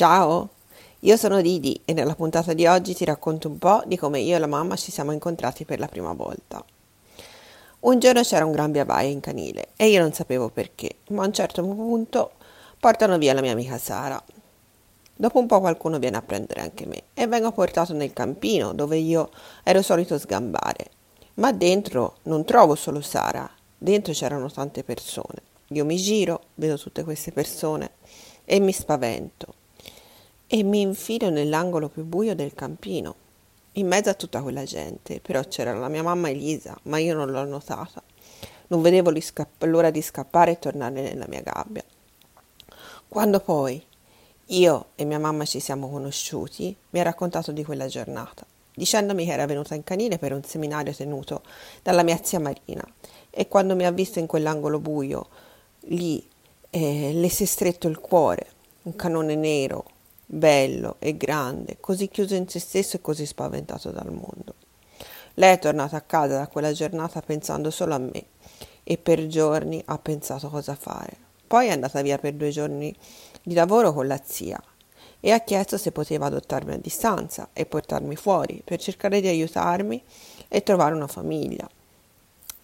Ciao, io sono Didi e nella puntata di oggi ti racconto un po' di come io e la mamma ci siamo incontrati per la prima volta. Un giorno c'era un gran biabaio in canile e io non sapevo perché, ma a un certo punto portano via la mia amica Sara. Dopo un po' qualcuno viene a prendere anche me e vengo portato nel campino dove io ero solito sgambare. Ma dentro non trovo solo Sara, dentro c'erano tante persone. Io mi giro, vedo tutte queste persone e mi spavento e mi infilo nell'angolo più buio del campino, in mezzo a tutta quella gente. Però c'era la mia mamma Elisa, ma io non l'ho notata. Non vedevo l'ora di scappare e tornare nella mia gabbia. Quando poi io e mia mamma ci siamo conosciuti, mi ha raccontato di quella giornata, dicendomi che era venuta in canile per un seminario tenuto dalla mia zia Marina e quando mi ha visto in quell'angolo buio, lì eh, le si è stretto il cuore, un canone nero bello e grande, così chiuso in se stesso e così spaventato dal mondo. Lei è tornata a casa da quella giornata pensando solo a me e per giorni ha pensato cosa fare. Poi è andata via per due giorni di lavoro con la zia e ha chiesto se poteva adottarmi a distanza e portarmi fuori per cercare di aiutarmi e trovare una famiglia.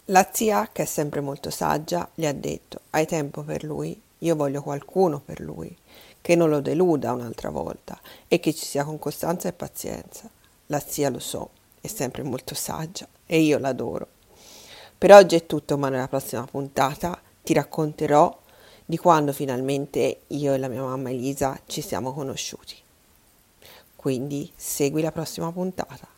La zia, che è sempre molto saggia, gli ha detto: Hai tempo per lui? Io voglio qualcuno per lui che non lo deluda un'altra volta e che ci sia con costanza e pazienza. La zia lo so, è sempre molto saggia e io l'adoro. Per oggi è tutto, ma nella prossima puntata ti racconterò di quando finalmente io e la mia mamma Elisa ci siamo conosciuti. Quindi segui la prossima puntata.